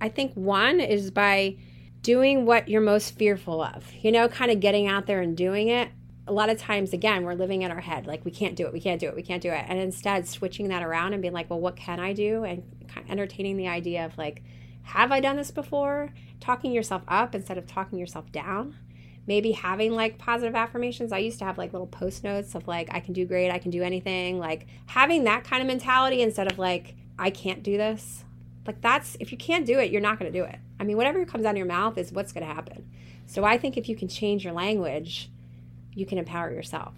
I think one is by doing what you're most fearful of, you know, kind of getting out there and doing it. A lot of times, again, we're living in our head, like, we can't do it, we can't do it, we can't do it. And instead, switching that around and being like, well, what can I do? And entertaining the idea of, like, have I done this before? Talking yourself up instead of talking yourself down. Maybe having like positive affirmations. I used to have like little post notes of like, I can do great, I can do anything. Like having that kind of mentality instead of like, I can't do this. Like that's, if you can't do it, you're not going to do it. I mean, whatever comes out of your mouth is what's going to happen. So I think if you can change your language, you can empower yourself.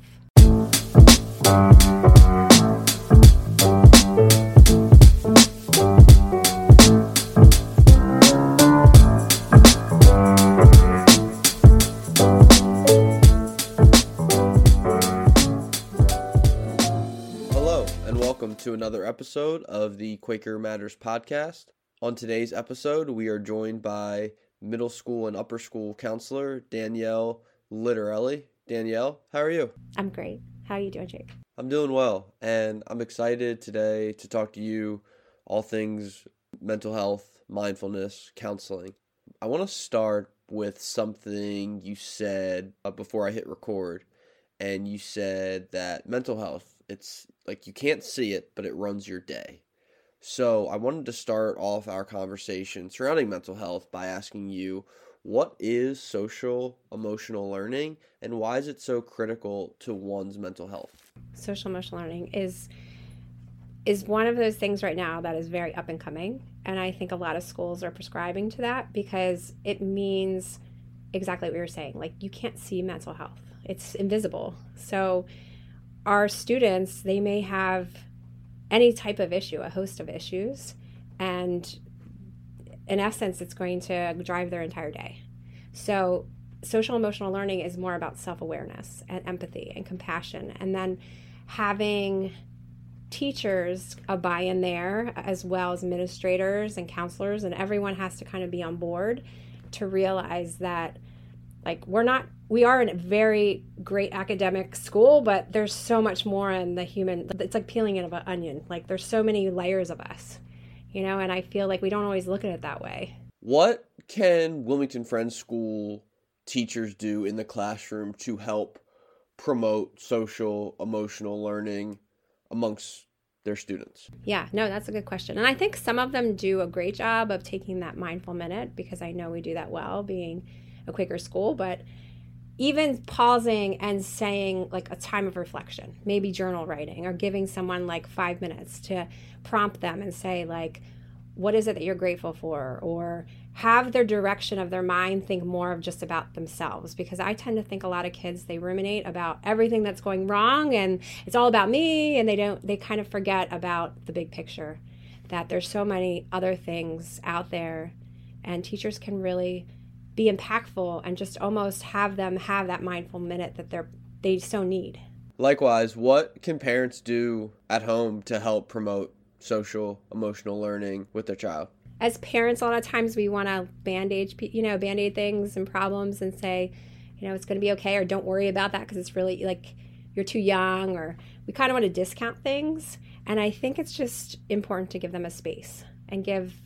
Episode of the Quaker Matters podcast. On today's episode, we are joined by middle school and upper school counselor Danielle Litterelle. Danielle, how are you? I'm great. How are you doing, Jake? I'm doing well, and I'm excited today to talk to you all things mental health, mindfulness, counseling. I want to start with something you said uh, before I hit record, and you said that mental health, it's like you can't see it, but it runs your day. So I wanted to start off our conversation surrounding mental health by asking you what is social emotional learning and why is it so critical to one's mental health? Social emotional learning is is one of those things right now that is very up and coming and i think a lot of schools are prescribing to that because it means exactly what you're saying like you can't see mental health it's invisible so our students they may have any type of issue a host of issues and in essence it's going to drive their entire day. So social emotional learning is more about self-awareness and empathy and compassion and then having teachers a buy-in there as well as administrators and counselors and everyone has to kind of be on board to realize that like we're not we are in a very great academic school but there's so much more in the human it's like peeling it of an onion like there's so many layers of us you know and i feel like we don't always look at it that way What can Wilmington Friends School teachers do in the classroom to help promote social emotional learning amongst their students? Yeah, no, that's a good question. And I think some of them do a great job of taking that mindful minute because I know we do that well being a Quaker school, but even pausing and saying like a time of reflection, maybe journal writing or giving someone like 5 minutes to prompt them and say like what is it that you're grateful for? Or have their direction of their mind think more of just about themselves. Because i tend to think a lot of kids they ruminate about everything that's going wrong and it's all about me and they don't they kind of forget about the big picture that there's so many other things out there. And teachers can really be impactful and just almost have them have that mindful minute that they're they so need Likewise, what can parents do at home to help promote social emotional learning with their child? as parents a lot of times we want to band-aid you know band-aid things and problems and say you know it's going to be okay or don't worry about that because it's really like you're too young or we kind of want to discount things and i think it's just important to give them a space and give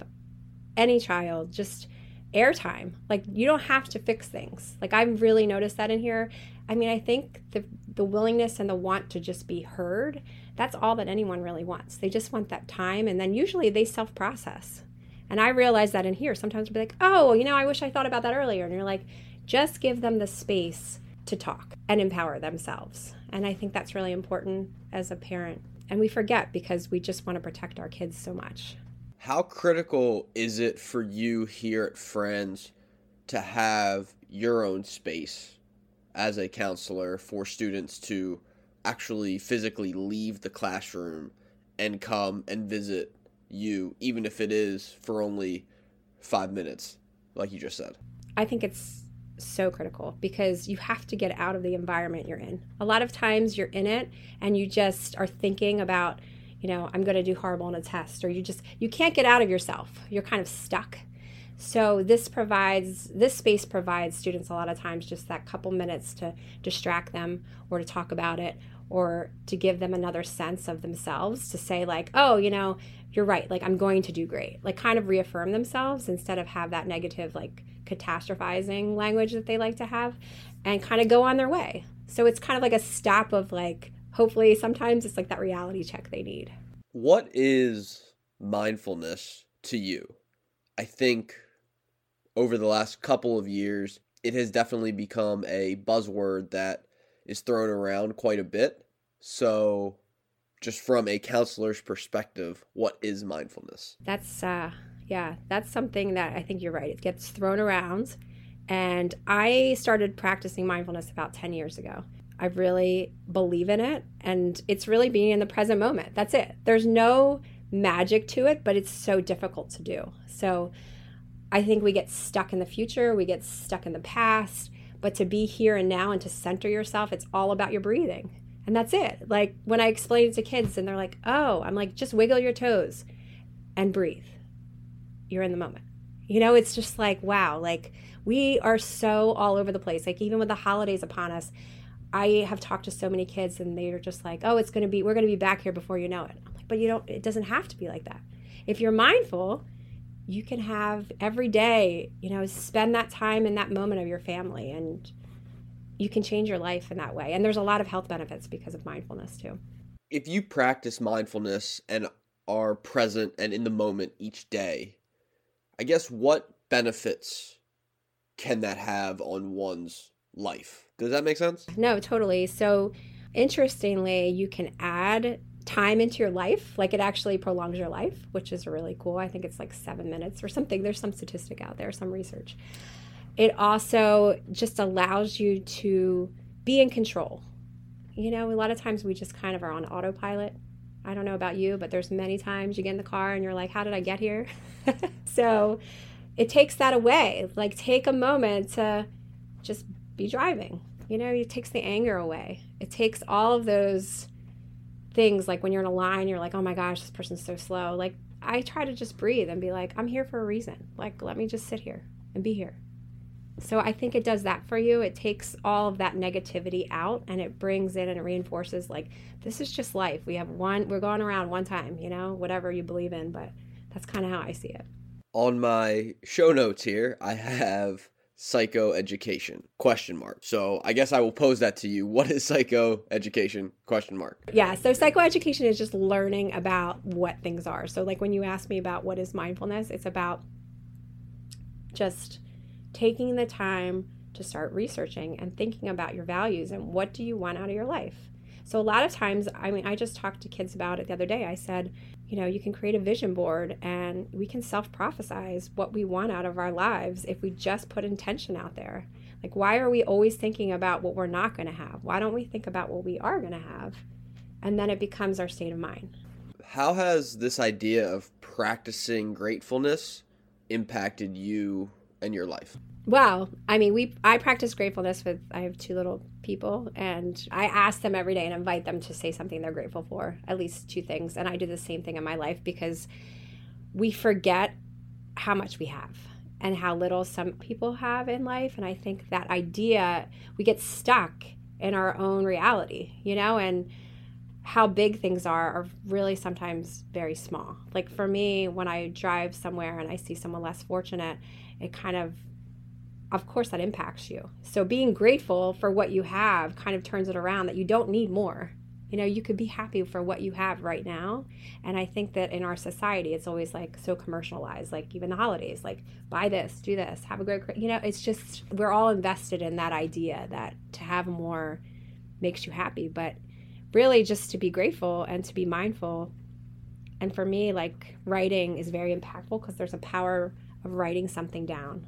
any child just airtime like you don't have to fix things like i've really noticed that in here i mean i think the the willingness and the want to just be heard that's all that anyone really wants they just want that time and then usually they self-process and I realize that in here, sometimes we'll be like, oh, you know, I wish I thought about that earlier. And you're like, just give them the space to talk and empower themselves. And I think that's really important as a parent. And we forget because we just want to protect our kids so much. How critical is it for you here at Friends to have your own space as a counselor for students to actually physically leave the classroom and come and visit you, even if it is for only five minutes, like you just said? I think it's so critical because you have to get out of the environment you're in. A lot of times you're in it and you just are thinking about, you know, I'm going to do horrible on a test or you just you can't get out of yourself. You're kind of stuck. So this provides this space provides students a lot of times just that couple minutes to distract them or to talk about it or to give them another sense of themselves to say like, "Oh, you know, you're right, like I'm going to do great. Like kind of reaffirm themselves instead of have that negative like catastrophizing language that they like to have and kind of go on their way. So it's kind of like a stop of like hopefully sometimes it's like that reality check they need. What is mindfulness to you? I think over the last couple of years, it has definitely become a buzzword that is thrown around quite a bit. So, just from a counselor's perspective, what is mindfulness? That's uh yeah, that's something that I think you're right. It gets thrown around and I started practicing mindfulness about 10 years ago. I really believe in it and it's really being in the present moment. That's it. There's no magic to it, but it's so difficult to do. So I think we get stuck in the future, we get stuck in the past, but to be here and now and to center yourself, it's all about your breathing. And that's it. Like when I explain it to kids and they're like, oh, I'm like, just wiggle your toes and breathe. You're in the moment. You know, it's just like, wow, like we are so all over the place. Like even with the holidays upon us, I have talked to so many kids and they're just like, oh, it's going to be, we're going to be back here before you know it. I'm like, but you don't, it doesn't have to be like that. If you're mindful, you can have every day, you know, spend that time in that moment of your family and you can change your life in that way. And there's a lot of health benefits because of mindfulness too. If you practice mindfulness and are present and in the moment each day, I guess what benefits can that have on one's life? Does that make sense? No, totally. So, interestingly, you can add time into your life. Like it actually prolongs your life, which is really cool. I think it's like seven minutes or something. There's some statistic out there, some research. It also just allows you to be in control. You know, a lot of times we just kind of are on autopilot. I don't know about you, but there's many times you get in the car and you're like, how did I get here? so it takes that away. Like, take a moment to just be driving. You know, it takes the anger away. It takes all of those things like when you're in a line, you're like, oh my gosh, this person's so slow. Like, I try to just breathe and be like, I'm here for a reason. Like, let me just sit here and be here. So I think it does that for you. It takes all of that negativity out and it brings in and it reinforces like this is just life. We have one we're going around one time, you know, whatever you believe in, but that's kind of how I see it. On my show notes here, I have psychoeducation? Question mark. So i guess i will pose that to you. What is psychoeducation? Question mark. Yeah so psychoeducation is just learning about what things are. So like when you ask me about what is mindfulness it's about just taking the time to start researching and thinking about your values and what do you want out of your life so a lot of times i mean i just talked to kids about it the other day i said you know, you can create a vision board and we can self prophesize what we want out of our lives if we just put intention out there. Like, why are we always thinking about what we're not going to have? Why don't we think about what we are going to have? And then it becomes our state of mind. How has this idea of practicing gratefulness impacted you and your life? Well, I mean, we I practice gratefulness with I have two little people and I ask them every day and invite them to say something they're grateful for, at least two things. And I do the same thing in my life because we forget how much we have and how little some people have in life and I think that idea we get stuck in our own reality, you know, and how big things are are really sometimes very small. Like for me, when I drive somewhere and I see someone less fortunate, it kind of of course that impacts you. So being grateful for what you have kind of turns it around that you don't need more. You know, you could be happy for what you have right now. And I think that in our society, it's always like so commercialized, like even the holidays, like buy this, do this, have a great, you know, it's just, we're all invested in that idea that to have more makes you happy. But really, just to be grateful and to be mindful. And for me, like writing is very impactful because there's a power of writing something down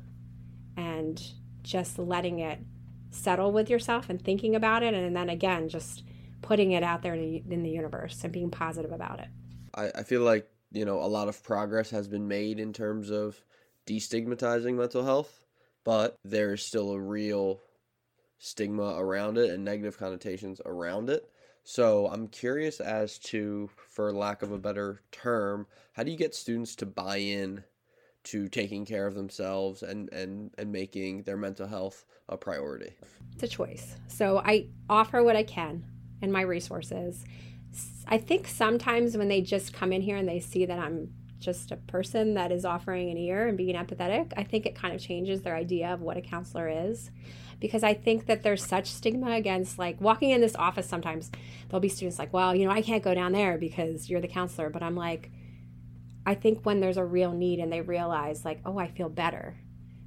and just letting it settle with yourself and thinking about it and then again just putting it out there in the universe and being positive about it. I, I feel like you know a lot of progress has been made in terms of destigmatizing mental health but there's still a real stigma around it and negative connotations around it. So i'm curious as to for lack of a better term how do you get students to buy in to taking care of themselves and, and, and making their mental health a priority? It's a choice. So I offer what I can and my resources. I think sometimes when they just come in here and they see that I'm just a person that is offering an ear and being empathetic, I think it kind of changes their idea of what a counselor is. Because I think that there's such stigma against like walking in this office sometimes, there'll be students like, well, you know, I can't go down there because you're the counselor. But I'm like, I think when there's a real need and they realize, like, oh, I feel better,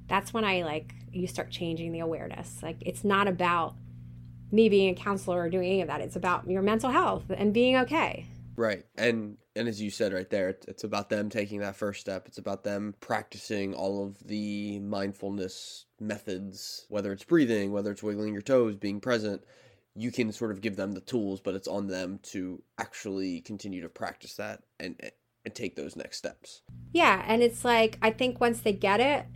that's when I like, you start changing the awareness. Like, it's not about me being a counselor or doing any of that. It's about your mental health and being okay. Right. And and as you said right there, it's about them taking that first step. It's about them practicing all of the mindfulness methods, whether it's breathing, whether it's wiggling your toes, being present. You can sort of give them the tools, but it's on them to actually continue to practice that and and take those next steps. Yeah, and it's like I think once they get it,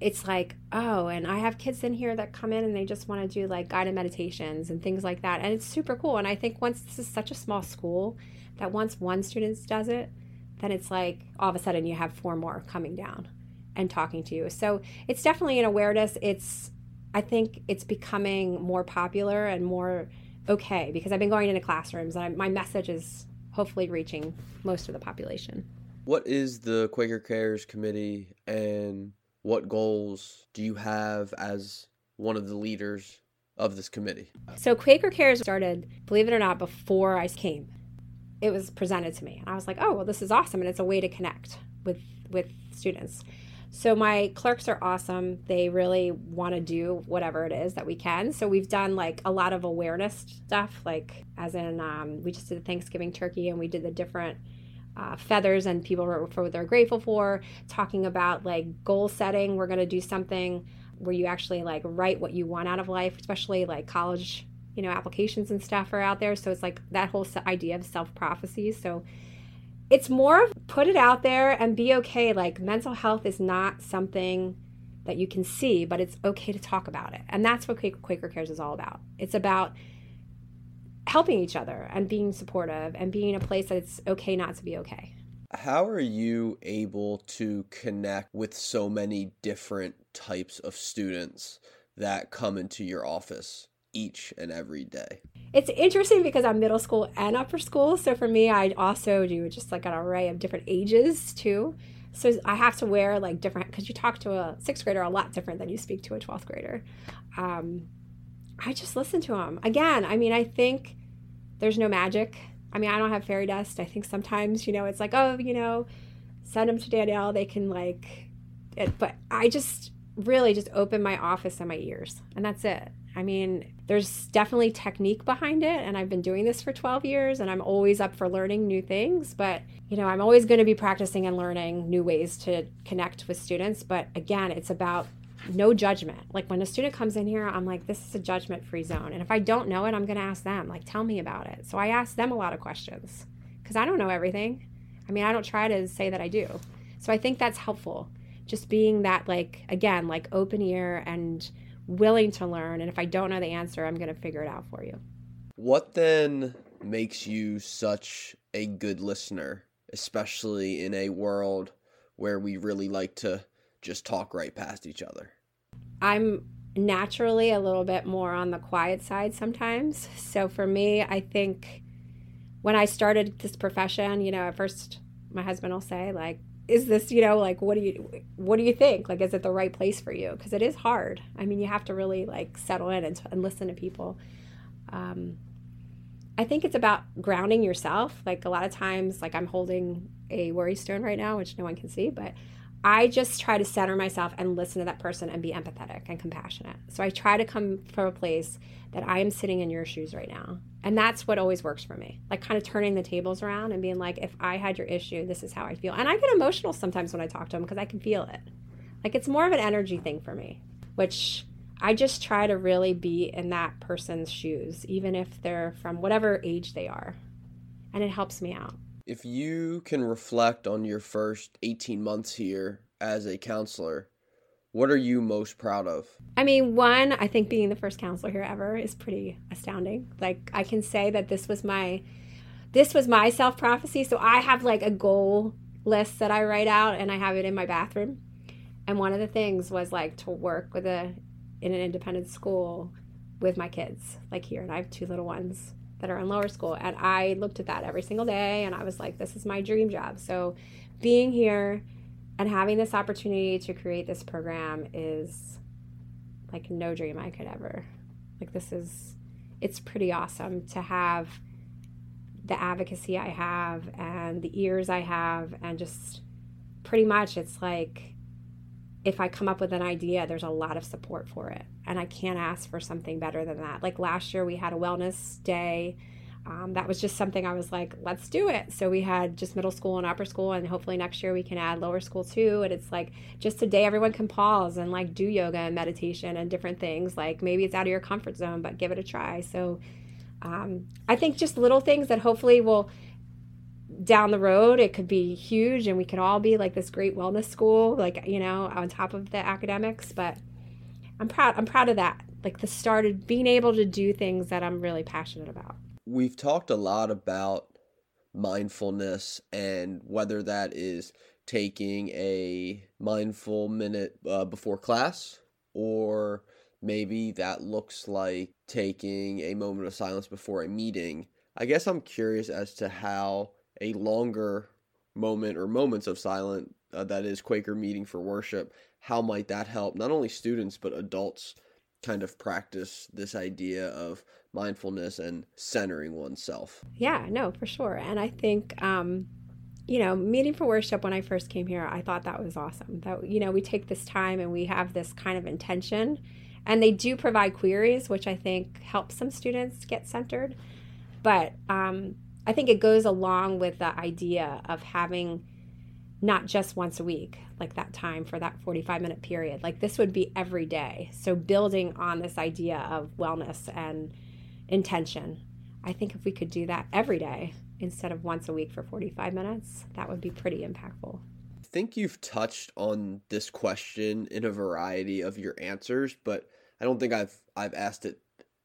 it's like, oh, and I have kids in here that come in and they just want to do like guided meditations and things like that. And it's super cool. And I think once this is such a small school that once one student does it, then it's like all of a sudden you have four more coming down and talking to you. So it's definitely an awareness. It's, I think it's becoming more popular and more okay because I've been going into classrooms and I, my message is hopefully reaching most of the population. What is the Quaker Cares Committee and what goals do you have as one of the leaders of this committee? So Quaker Cares started, believe it or not, before I came. It was presented to me, and I was like, "Oh, well, this is awesome, and it's a way to connect with with students." So my clerks are awesome. They really want to do whatever it is that we can. So we've done like a lot of awareness stuff, like as in um, we just did the Thanksgiving turkey, and we did the different uh, feathers and people wrote for what they're grateful for, talking about like goal setting. We're going to do something where you actually like write what you want out of life, especially like college, you know, applications and stuff are out there. So it's like that whole idea of self prophecy. So it's more of put it out there and be okay. Like mental health is not something that you can see, but it's okay to talk about it. And that's what Quaker Cares is all about. It's about helping each other and being supportive and being in a place that it's okay not to be okay. How are you able to connect with so many different types of students that come into your office each and every day? It's interesting because I'm middle school and upper school. So for me, I also do just like an array of different ages too. So I have to wear like different, because you talk to a sixth grader a lot different than you speak to a 12th grader. Um, I just listen to them. Again, I mean, I think there's no magic. I mean, I don't have fairy dust. I think sometimes, you know, it's like, oh, you know, send them to Danielle. They can like, it. but I just really just open my office and my ears, and that's it. I mean, there's definitely technique behind it, and I've been doing this for 12 years, and I'm always up for learning new things. But, you know, I'm always going to be practicing and learning new ways to connect with students. But again, it's about no judgment. Like when a student comes in here, I'm like, this is a judgment free zone. And if I don't know it, I'm going to ask them, like, tell me about it. So I ask them a lot of questions because I don't know everything. I mean, I don't try to say that I do. So I think that's helpful. Just being that, like, again, like open ear and willing to learn. And if I don't know the answer, I'm going to figure it out for you. What then makes you such a good listener, especially in a world where we really like to just talk right past each other? I'm naturally a little bit more on the quiet side sometimes. So for me, I think when I started this profession, you know, at first my husband will say like is this, you know, like what do you what do you think? Like is it the right place for you? Because it is hard. I mean, you have to really like settle in and, and listen to people. Um, I think it's about grounding yourself. Like a lot of times, like I'm holding a worry stone right now, which no one can see, but I just try to center myself and listen to that person and be empathetic and compassionate. So I try to come from a place that I am sitting in your shoes right now. And that's what always works for me. Like kind of turning the tables around and being like, if I had your issue, this is how I feel. And I get emotional sometimes when I talk to them because I can feel it. Like it's more of an energy thing for me, which I just try to really be in that person's shoes, even if they're from whatever age they are. And it helps me out if you can reflect on your first 18 months here as a counselor, what are you most proud of? I mean, one, I think being the first counselor here ever is pretty astounding. Like I can say that this was my this was my self-prophecy. So I have like a goal list that I write out and I have it in my bathroom. And one of the things was like to work with a in an independent school with my kids, like here, and I have two little ones that are in lower school. And I looked at that every single day and I was like, this is my dream job. So being here and having this opportunity to create this program is like no dream I could ever. Like this is it's pretty awesome to have the advocacy I have and the ears I have and just pretty much it's like if I come up with an idea, there's a lot of support for it. And I can't ask for something better than that. Like last year, we had a wellness day. Um, that was just something I was like, let's do it. So we had just middle school and upper school, and hopefully next year we can add lower school too. And it's like just a day everyone can pause and like do yoga and meditation and different things. Like maybe it's out of your comfort zone, but give it a try. So um, I think just little things that hopefully will down the road it could be huge and we could all be like this great wellness school like you know on top of the academics but i'm proud i'm proud of that. Like the start of being able to do things that i'm really passionate about. We've talked a lot about mindfulness and whether that is taking a mindful minute uh, before class or maybe that looks like taking a moment of silence before a meeting. I guess i'm curious as to how a longer moment or moments of silent uh, that is Quaker meeting for worship, how might that help not only students but adults kind of practice this idea of mindfulness and centering oneself? Yeah, no, for sure. And I think um you know, meeting for worship when I first came here, I thought that was awesome. That you know, we take this time and we have this kind of intention and they do provide queries which I think help some students get centered. But um I think it goes along with the idea of having not just once a week, like that time for that 45 minute period. Like this would be every day. So building on this idea of wellness and intention. I think if we could do that every day instead of once a week for 45 minutes, that would be pretty impactful. I think you've touched on this question in a variety of your answers, but I don't think I've I've asked it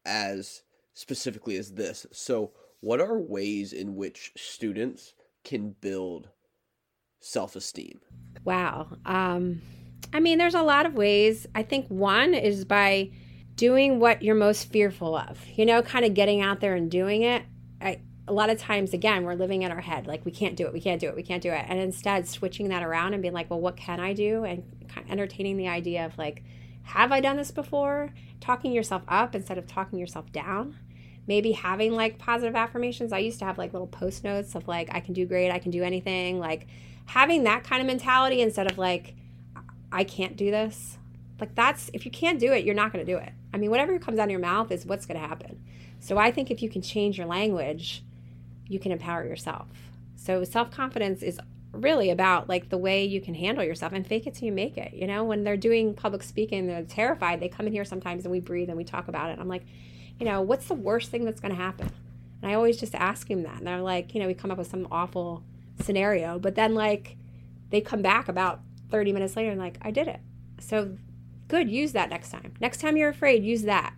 as specifically as this. So, what are ways in which students can build self esteem? Wow. Um, I mean, there's a lot of ways. I think one is by doing what you're most fearful of, you know, kind of getting out there and doing it. I, a lot of times, again, we're living in our head, like we can't do it, we can't do it, we can't do it. And instead, switching that around and being like, well, what can I do? And kind of entertaining the idea of like, have I done this before? Talking yourself up instead of talking yourself down maybe having like positive affirmations. I used to have like little post notes of like, I can do great, I can do anything. Like having that kind of mentality instead of like, I can't do this. Like that's, if you can't do it, you're not going to do it. I mean, whatever comes out of your mouth is what's going to happen. So I think if you can change your language, you can empower yourself. So self confidence is really about like the way you can handle yourself and fake it till you make it. You know, when they're doing public speaking, they're terrified. They come in here sometimes and we breathe and we talk about it. I'm like, you know, what's the worst thing that's going to happen? And I always just ask him that. And they're like, you know, we come up with some awful scenario, but then like they come back about 30 minutes later and like, I did it. So good, use that next time. Next time you're afraid, use that.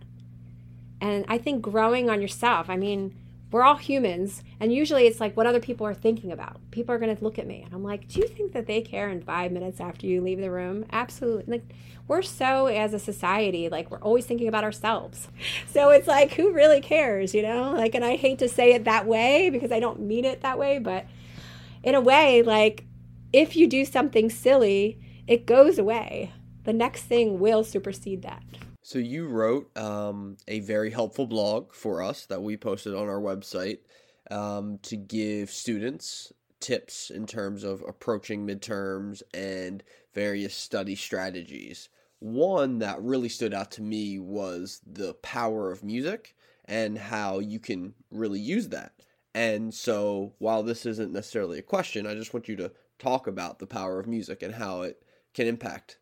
And I think growing on yourself, I mean, we're all humans and usually it's like what other people are thinking about people are going to look at me and i'm like do you think that they care in five minutes after you leave the room absolutely like we're so as a society like we're always thinking about ourselves. So it's like who really cares you know? Like and i hate to say it that way because i don't mean it that way but in a way like if you do something silly it goes away. The next thing will supersede that. So you wrote um, a very helpful blog for us that we posted on our website um, to give students tips in terms of approaching midterms and various study strategies. One that really stood out to me was the power of music and how you can really use that. And so, while this isn't necessarily a question, I just want you to talk about the power of music and how it can impact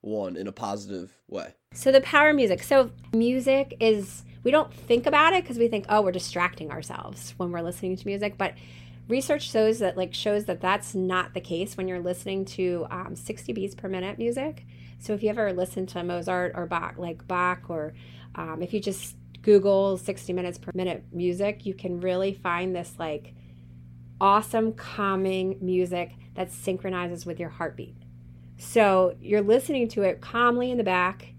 one in a positive way. So the power of music. So music is we don't think about it because we think oh we're distracting ourselves when we're listening to music, but research shows that like shows that that's not the case when you're listening to um, 60 beats per minute music. So if you ever listen to Mozart or Bach, like Bach, or um, if you just Google 60 minutes per minute music, you can really find this like awesome calming music that synchronizes with your heartbeat. So you're listening to it calmly in the back,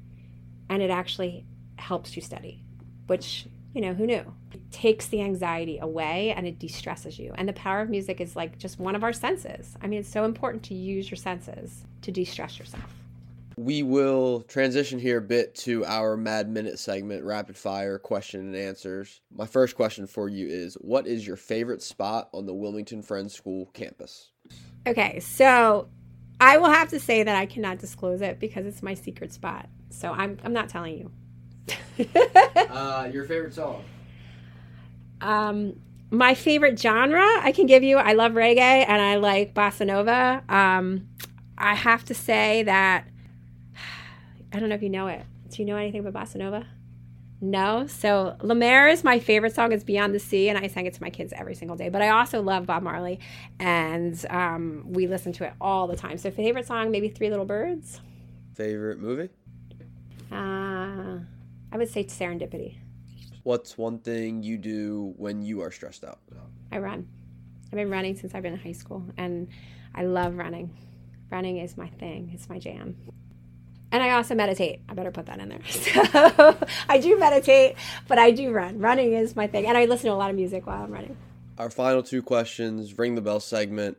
and it actually helps you study, which, you know, who knew? It takes the anxiety away and it de-stresses you. And the power of music is like just one of our senses. I mean, it's so important to use your senses to de-stress yourself. We will transition here a bit to our Mad Minute segment, rapid fire question and answers. My first question for you is What is your favorite spot on the Wilmington Friends School campus? Okay, so I will have to say that I cannot disclose it because it's my secret spot. So I'm, I'm not telling you. uh, your favorite song? Um, my favorite genre I can give you, I love reggae and I like bossa nova. Um, I have to say that I don't know if you know it. Do you know anything about bossa nova? No. So La Mer is my favorite song. It's Beyond the Sea, and I sang it to my kids every single day. But I also love Bob Marley, and um, we listen to it all the time. So favorite song, maybe Three Little Birds. Favorite movie? Uh, I would say Serendipity. What's one thing you do when you are stressed out? I run. I've been running since I've been in high school, and I love running. Running is my thing. It's my jam. And I also meditate. I better put that in there. So I do meditate, but I do run. Running is my thing. And I listen to a lot of music while I'm running. Our final two questions ring the bell segment.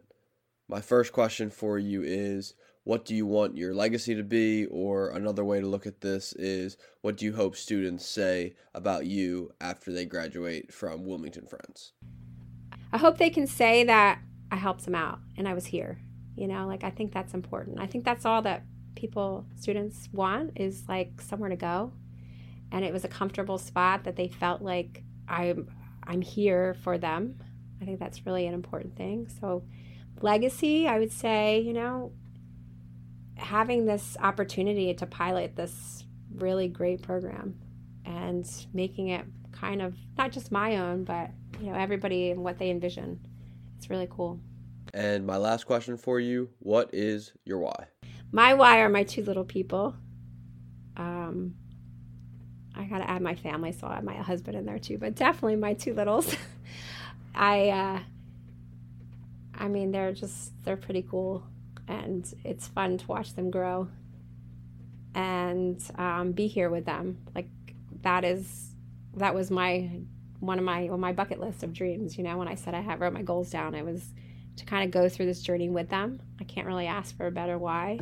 My first question for you is what do you want your legacy to be? Or another way to look at this is what do you hope students say about you after they graduate from Wilmington Friends? I hope they can say that I helped them out and I was here. You know, like I think that's important. I think that's all that people students want is like somewhere to go. And it was a comfortable spot that they felt like i'm i'm here for them. I think that's really an important thing. So legacy i would say you know having this opportunity to pilot this really great program and making it kind of not just my own but you know everybody and what they envision. It's really cool. And my last question for you what is your why my why are my two little people. Um, I gotta add my family, so I have my husband in there too, but definitely my two littles. I, uh, I mean, they're just they're pretty cool, and it's fun to watch them grow, and um, be here with them. Like that is that was my one of my on my bucket list of dreams. You know, when I said I had wrote my goals down, it was to kind of go through this journey with them. I can't really ask for a better why.